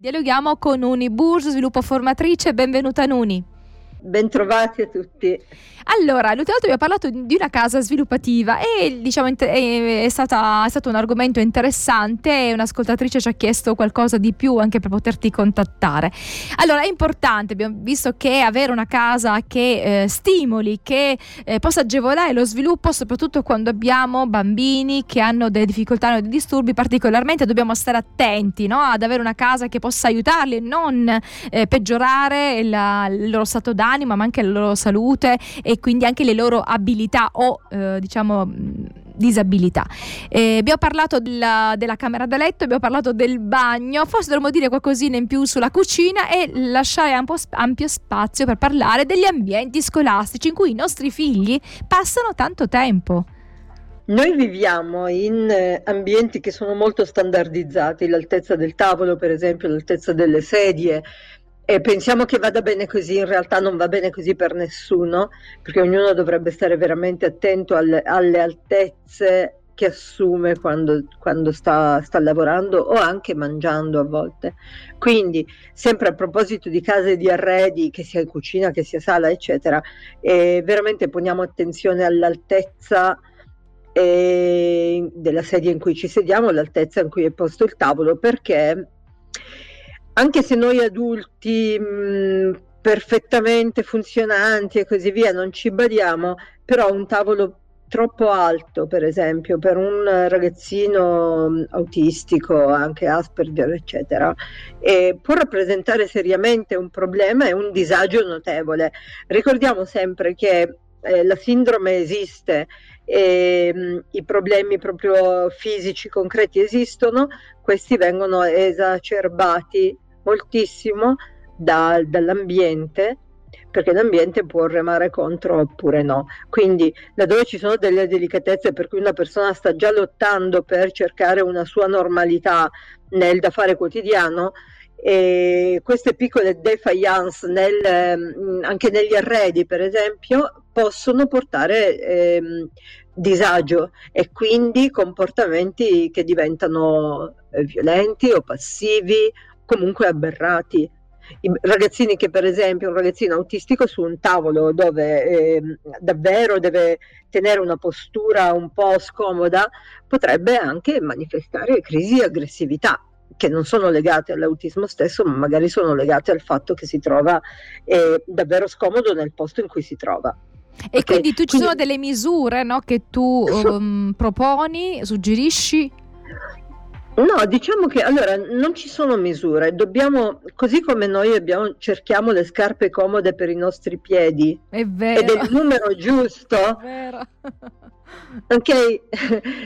Dialoghiamo con Uni Burs, sviluppo formatrice, benvenuta Nuni. Bentrovati a tutti. Allora, l'ultima volta abbiamo parlato di una casa sviluppativa e diciamo è, stata, è stato un argomento interessante e un'ascoltatrice ci ha chiesto qualcosa di più anche per poterti contattare. Allora, è importante, abbiamo visto che avere una casa che eh, stimoli, che eh, possa agevolare lo sviluppo, soprattutto quando abbiamo bambini che hanno delle difficoltà o dei disturbi, particolarmente dobbiamo stare attenti no? ad avere una casa che possa aiutarli e non eh, peggiorare la, il loro stato d'animo, ma anche la loro salute e quindi anche le loro abilità o eh, diciamo disabilità. Eh, abbiamo parlato della, della, camera da letto, abbiamo parlato del bagno, forse dovremmo dire qualcosina in più sulla cucina e lasciare ampio, ampio spazio per parlare degli ambienti scolastici in cui i nostri figli passano tanto tempo. Noi viviamo in eh, ambienti che sono molto standardizzati, l'altezza del tavolo per esempio, l'altezza delle sedie, e pensiamo che vada bene così, in realtà non va bene così per nessuno, perché ognuno dovrebbe stare veramente attento alle, alle altezze che assume quando, quando sta, sta, lavorando o anche mangiando a volte. Quindi, sempre a proposito di case di arredi, che sia in cucina, che sia sala, eccetera, eh, veramente poniamo attenzione all'altezza eh, della sedia in cui ci sediamo, l'altezza in cui è posto il tavolo, perché anche se noi adulti mh, mm, perfettamente funzionanti e così via non ci badiamo, però un tavolo troppo alto, per esempio, per un ragazzino mm, autistico, anche Asperger, eccetera, può rappresentare seriamente un problema e un disagio notevole. Ricordiamo sempre che eh, la sindrome esiste e mh, mm, i problemi proprio fisici concreti esistono, questi vengono esacerbati moltissimo da, dall'ambiente perché l'ambiente può remare contro oppure no. Quindi laddove ci sono delle delicatezze per cui una persona sta già lottando per cercare una sua normalità nel da fare quotidiano, e queste piccole defiance nel, mm, anche negli arredi, per esempio, possono portare eh, disagio e quindi comportamenti che diventano eh, violenti o passivi comunque aberrati. I ragazzini che per esempio un ragazzino autistico su un tavolo dove eh, davvero deve tenere una postura un po' scomoda potrebbe anche manifestare crisi di aggressività che non sono legate all'autismo stesso ma magari sono legate al fatto che si trova eh, davvero scomodo nel posto in cui si trova. E okay. quindi tu ci quindi... sono delle misure no, che tu um, proponi, suggerisci? No, diciamo che allora non ci sono misure, dobbiamo, così come noi abbiamo, cerchiamo le scarpe comode per i nostri piedi è vero. ed è il numero giusto. È vero. Ok,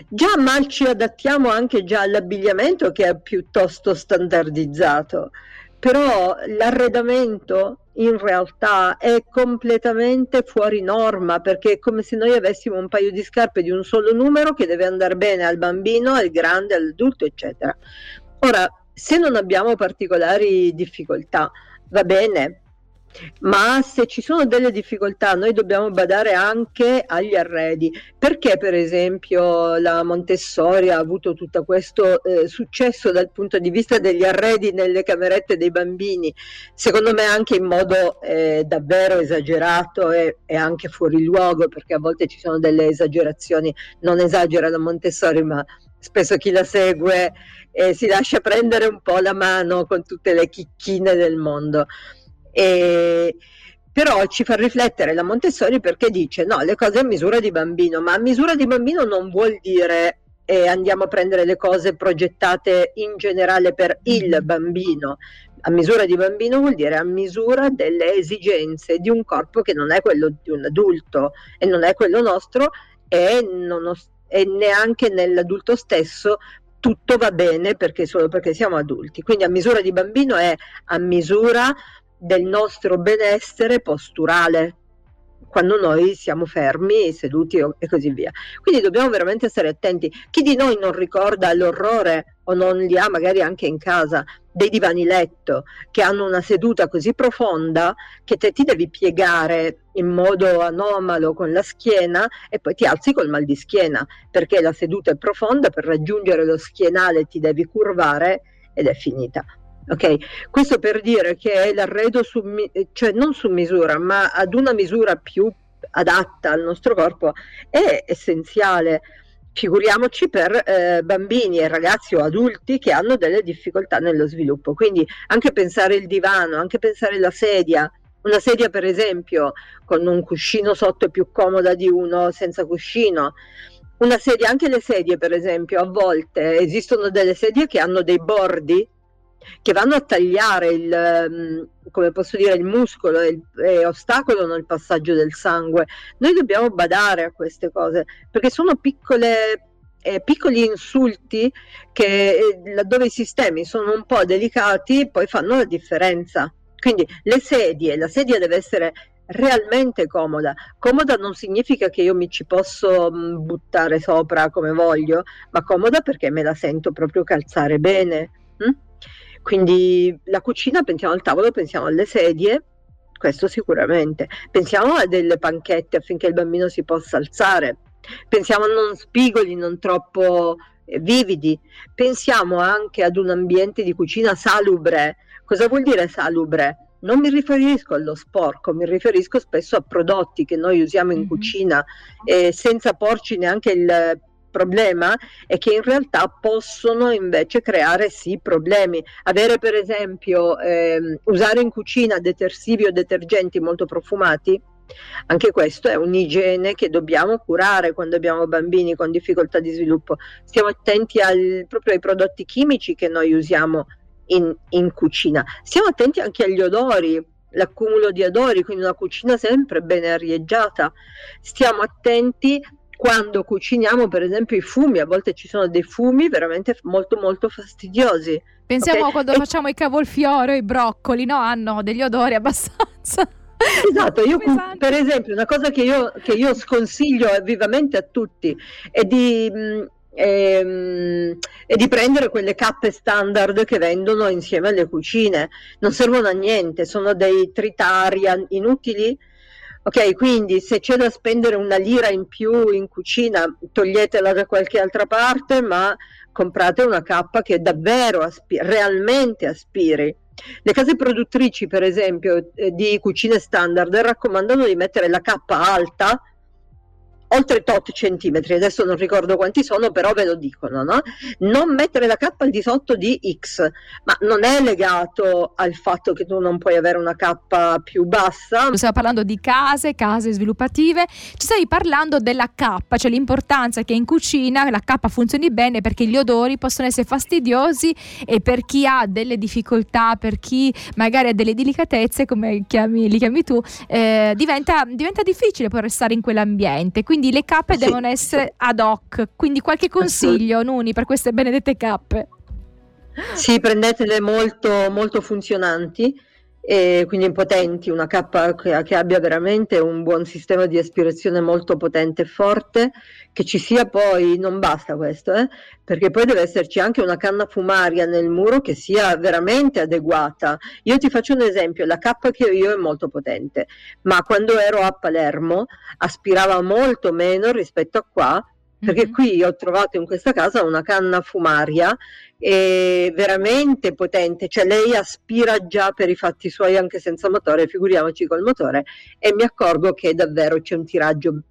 già mal ci adattiamo anche già all'abbigliamento che è piuttosto standardizzato però l'arredamento in realtà è completamente fuori norma perché è come se noi avessimo un paio di scarpe di un solo numero che deve andare bene al bambino, al grande, all'adulto, eccetera. Ora, se non abbiamo particolari difficoltà, va bene, ma se ci sono delle difficoltà noi dobbiamo badare anche agli arredi. Perché per esempio la Montessori ha avuto tutto questo eh, successo dal punto di vista degli arredi nelle camerette dei bambini? Secondo me anche in modo eh, davvero esagerato e, e, anche fuori luogo perché a volte ci sono delle esagerazioni. Non esagera la Montessori ma spesso chi la segue eh, si lascia prendere un po' la mano con tutte le chicchine del mondo e, però ci fa riflettere la Montessori perché dice no, le cose a misura di bambino, ma a misura di bambino non vuol dire eh, andiamo a prendere le cose progettate in generale per il mm. bambino. A misura di bambino vuol dire a misura delle esigenze di un corpo che non è quello di un adulto e non è quello nostro e, non, e neanche nell'adulto stesso tutto va bene perché solo perché siamo adulti. Quindi a misura di bambino è a misura del nostro benessere posturale quando noi siamo fermi, seduti e così via. Quindi dobbiamo veramente stare attenti. Chi di noi non ricorda l'orrore o non li ha magari anche in casa dei divani letto che hanno una seduta così profonda che te ti devi piegare in modo anomalo con la schiena e poi ti alzi col mal di schiena perché la seduta è profonda, per raggiungere lo schienale ti devi curvare ed è finita. Ok, questo per dire che l'arredo su, cioè non su misura, ma ad una misura più adatta al nostro corpo è essenziale. Figuriamoci per eh, bambini e ragazzi o adulti che hanno delle difficoltà nello sviluppo. Quindi anche pensare il divano, anche pensare la sedia, una sedia per esempio con un cuscino sotto è più comoda di uno senza cuscino. Una sedia, anche le sedie per esempio, a volte esistono delle sedie che hanno dei bordi che vanno a tagliare il, mm, come posso dire, il muscolo e, e ostacolano il passaggio del sangue. Noi dobbiamo badare a queste cose perché sono piccole eh, piccoli insulti che eh, laddove i sistemi sono un po' delicati poi fanno la differenza. Quindi le sedie, la sedia deve essere realmente comoda. Comoda non significa che io mi ci posso mm, buttare sopra come voglio, ma comoda perché me la sento proprio calzare bene. Hm? Quindi la cucina, pensiamo al tavolo, pensiamo alle sedie, questo sicuramente. Pensiamo a delle panchette affinché il bambino si possa alzare. Pensiamo a non spigoli, non troppo eh, vividi. Pensiamo anche ad un ambiente di cucina salubre. Cosa vuol dire salubre? Non mi riferisco allo sporco, mi riferisco spesso a prodotti che noi usiamo in mm-hmm. cucina eh, senza porci neanche il problema è che in realtà possono invece creare sì problemi. Avere per esempio, ehm, usare in cucina detersivi o detergenti molto profumati, anche questo è un'igiene che dobbiamo curare quando abbiamo bambini con difficoltà di sviluppo. Stiamo attenti al, proprio ai prodotti chimici che noi usiamo in, in cucina. Stiamo attenti anche agli odori, l'accumulo di odori, quindi una cucina sempre ben arieggiata. Stiamo attenti quando cuciniamo per esempio i fumi, a volte ci sono dei fumi veramente molto molto fastidiosi. Pensiamo okay? quando e... facciamo i cavolfiore o i broccoli, no? Hanno degli odori abbastanza... Esatto, io per esempio una cosa che io, che io sconsiglio vivamente a tutti è di... Mh, e, e, di prendere quelle cappe standard che vendono insieme alle cucine. Non servono a niente, sono dei tritari inutili Ok, quindi se c'è da spendere una lira in più in cucina, toglietela da qualche altra parte, ma comprate una cappa che davvero aspi- realmente aspiri. Le case produttrici, per esempio, eh, di cucine standard raccomandano di mettere la cappa alta oltre tot centimetri, adesso non ricordo quanti sono, però ve lo dicono, no? Non mettere la cappa al di sotto di X, ma non è legato al fatto che tu non puoi avere una cappa più bassa. Stiamo parlando di case, case sviluppative, ci stai parlando della cappa, cioè l'importanza che in cucina la cappa funzioni bene perché gli odori possono essere fastidiosi e per chi ha delle difficoltà, per chi magari ha delle delicatezze, come chiami, li chiami tu, eh, diventa, diventa difficile poi restare in quell'ambiente. Quindi quindi le cappe sì. devono essere ad hoc. Quindi qualche consiglio, Nuni, per queste benedette cappe? Sì, prendetele molto, molto funzionanti e quindi potenti, una cappa che, che, abbia veramente un buon sistema di aspirazione molto potente e forte, che ci sia poi, non basta questo, eh, perché poi deve esserci anche una canna fumaria nel muro che sia veramente adeguata. Io ti faccio un esempio, la cappa che ho io è molto potente, ma quando ero a Palermo aspirava molto meno rispetto a qua, perché mm-hmm. qui ho trovato in questa casa una canna fumaria eh, veramente potente, cioè lei aspira già per i fatti suoi anche senza motore, figuriamoci col motore, e mi accorgo che davvero c'è un tiraggio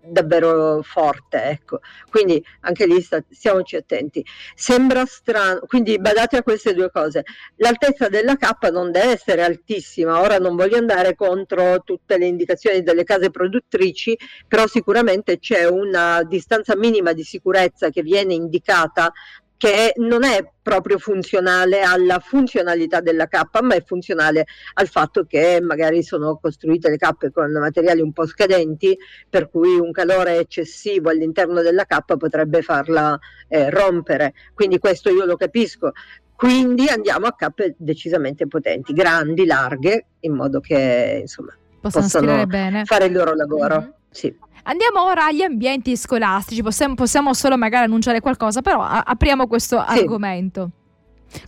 davvero forte ecco. Quindi anche lì sta, stiamoci attenti. Sembra strano quindi badate a queste due cose. L'altezza della cappa non deve essere altissima. Ora non voglio andare contro tutte le indicazioni delle case produttrici però sicuramente c'è una distanza minima di sicurezza che viene indicata che non è proprio funzionale alla funzionalità della cappa, ma è funzionale al fatto che magari sono costruite le cappe con materiali un po' scadenti, per cui un calore eccessivo all'interno della cappa potrebbe farla eh, rompere. Quindi questo io lo capisco. Quindi andiamo a cappe decisamente potenti, grandi, larghe, in modo che insomma, possano, possano fare il loro lavoro. Mm-hmm. Sì. Andiamo ora agli ambienti scolastici, possiamo, possiamo solo magari annunciare qualcosa, però a- apriamo questo sì. argomento.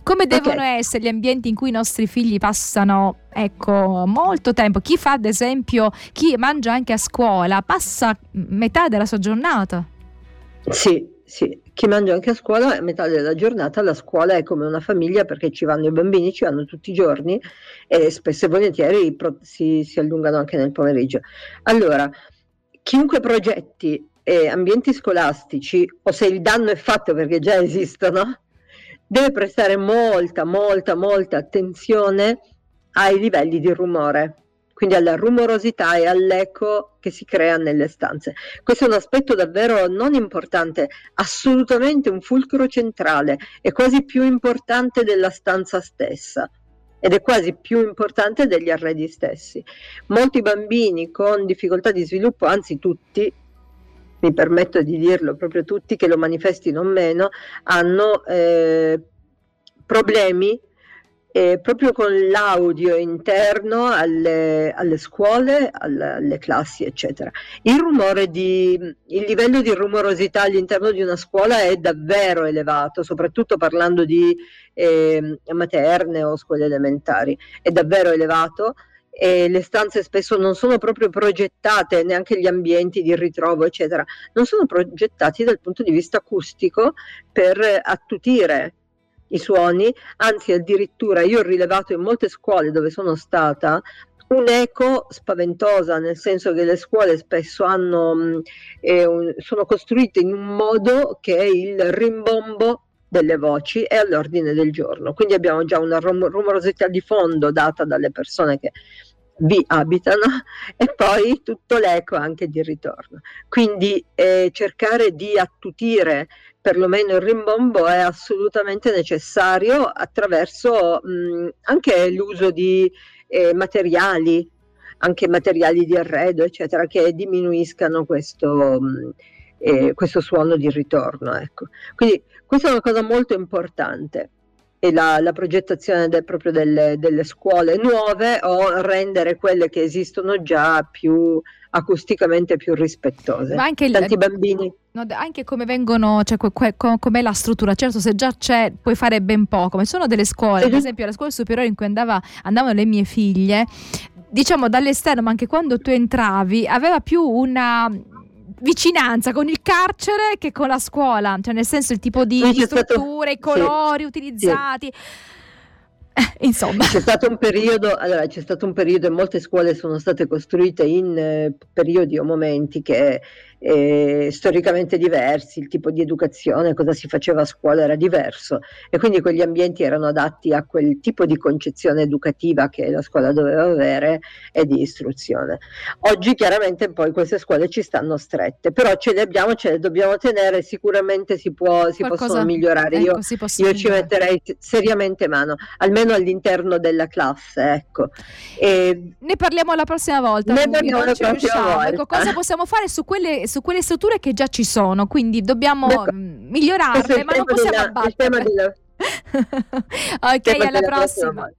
Come devono okay. essere gli ambienti in cui i nostri figli passano, ecco, molto tempo? Chi fa, ad esempio, chi mangia anche a scuola, passa metà della sua giornata. Sì, sì, chi mangia anche a scuola a metà della giornata la scuola è come una famiglia perché ci vanno i bambini, ci vanno tutti i giorni e spesso e volentieri si, si allungano anche nel pomeriggio. Allora, chiunque progetti eh, ambienti scolastici o se il danno è fatto perché già esistono, deve prestare molta, molta, molta attenzione ai livelli di rumore quindi alla rumorosità e all'eco che si crea nelle stanze. Questo è un aspetto davvero non importante, assolutamente un fulcro centrale, è quasi più importante della stanza stessa ed è quasi più importante degli arredi stessi. Molti bambini con difficoltà di sviluppo, anzi tutti, mi permetto di dirlo proprio tutti che lo manifestino meno, hanno eh, problemi eh, proprio con l'audio interno alle, alle scuole, alle, alle, classi, eccetera. Il, rumore di, il livello di rumorosità all'interno di una scuola è davvero elevato, soprattutto parlando di eh, materne o scuole elementari, è davvero elevato e le stanze spesso non sono proprio progettate, neanche gli ambienti di ritrovo, eccetera, non sono progettati dal punto di vista acustico per attutire i suoni, anzi addirittura io ho rilevato in molte scuole dove sono stata un'eco spaventosa, nel senso che le scuole spesso hanno, eh, un, sono costruite in un modo che il rimbombo delle voci è all'ordine del giorno. Quindi abbiamo già una rum- rumorosità di fondo data dalle persone che vi abitano e poi tutto l'eco anche di ritorno. Quindi eh, cercare di attutire perlomeno il rimbombo è assolutamente necessario attraverso mh, anche l'uso di eh, materiali, anche materiali di arredo, eccetera, che diminuiscano questo, mh, eh, questo suono di ritorno. Ecco. Quindi questa è una cosa molto importante e la, la progettazione del, proprio delle, delle, scuole nuove o rendere quelle che esistono già più acusticamente più rispettose. Ma anche Tanti il, bambini. No, anche come vengono, cioè com'è la struttura. Certo, se già c'è, puoi fare ben poco. Ma ci sono delle scuole, per esempio la scuola superiore in cui andava, andavano le mie figlie, diciamo dall'esterno, ma anche quando tu entravi, aveva più una vicinanza con il carcere che con la scuola, cioè nel senso il tipo di, di strutture, i colori sì, utilizzati. Sì. Insomma. C'è stato un periodo, allora c'è stato un periodo e molte scuole sono state costruite in eh, periodi o momenti che eh, storicamente diversi, il tipo di educazione, cosa si faceva a scuola era diverso e quindi quegli ambienti erano adatti a quel tipo di concezione educativa che la scuola doveva avere e di istruzione. Oggi chiaramente poi queste scuole ci stanno strette, però ce le abbiamo, ce le dobbiamo tenere, sicuramente si, può, si possono migliorare. Ecco, io, io migliorare. ci metterei seriamente mano, almeno all'interno della classe. Ecco. E ne parliamo la prossima volta. Ne parliamo la prossima volta. Ecco, cosa possiamo fare su quelle su quelle strutture che già ci sono, quindi dobbiamo ecco. migliorarle, ma non possiamo abbatterle. ok, alla prossima. prossima.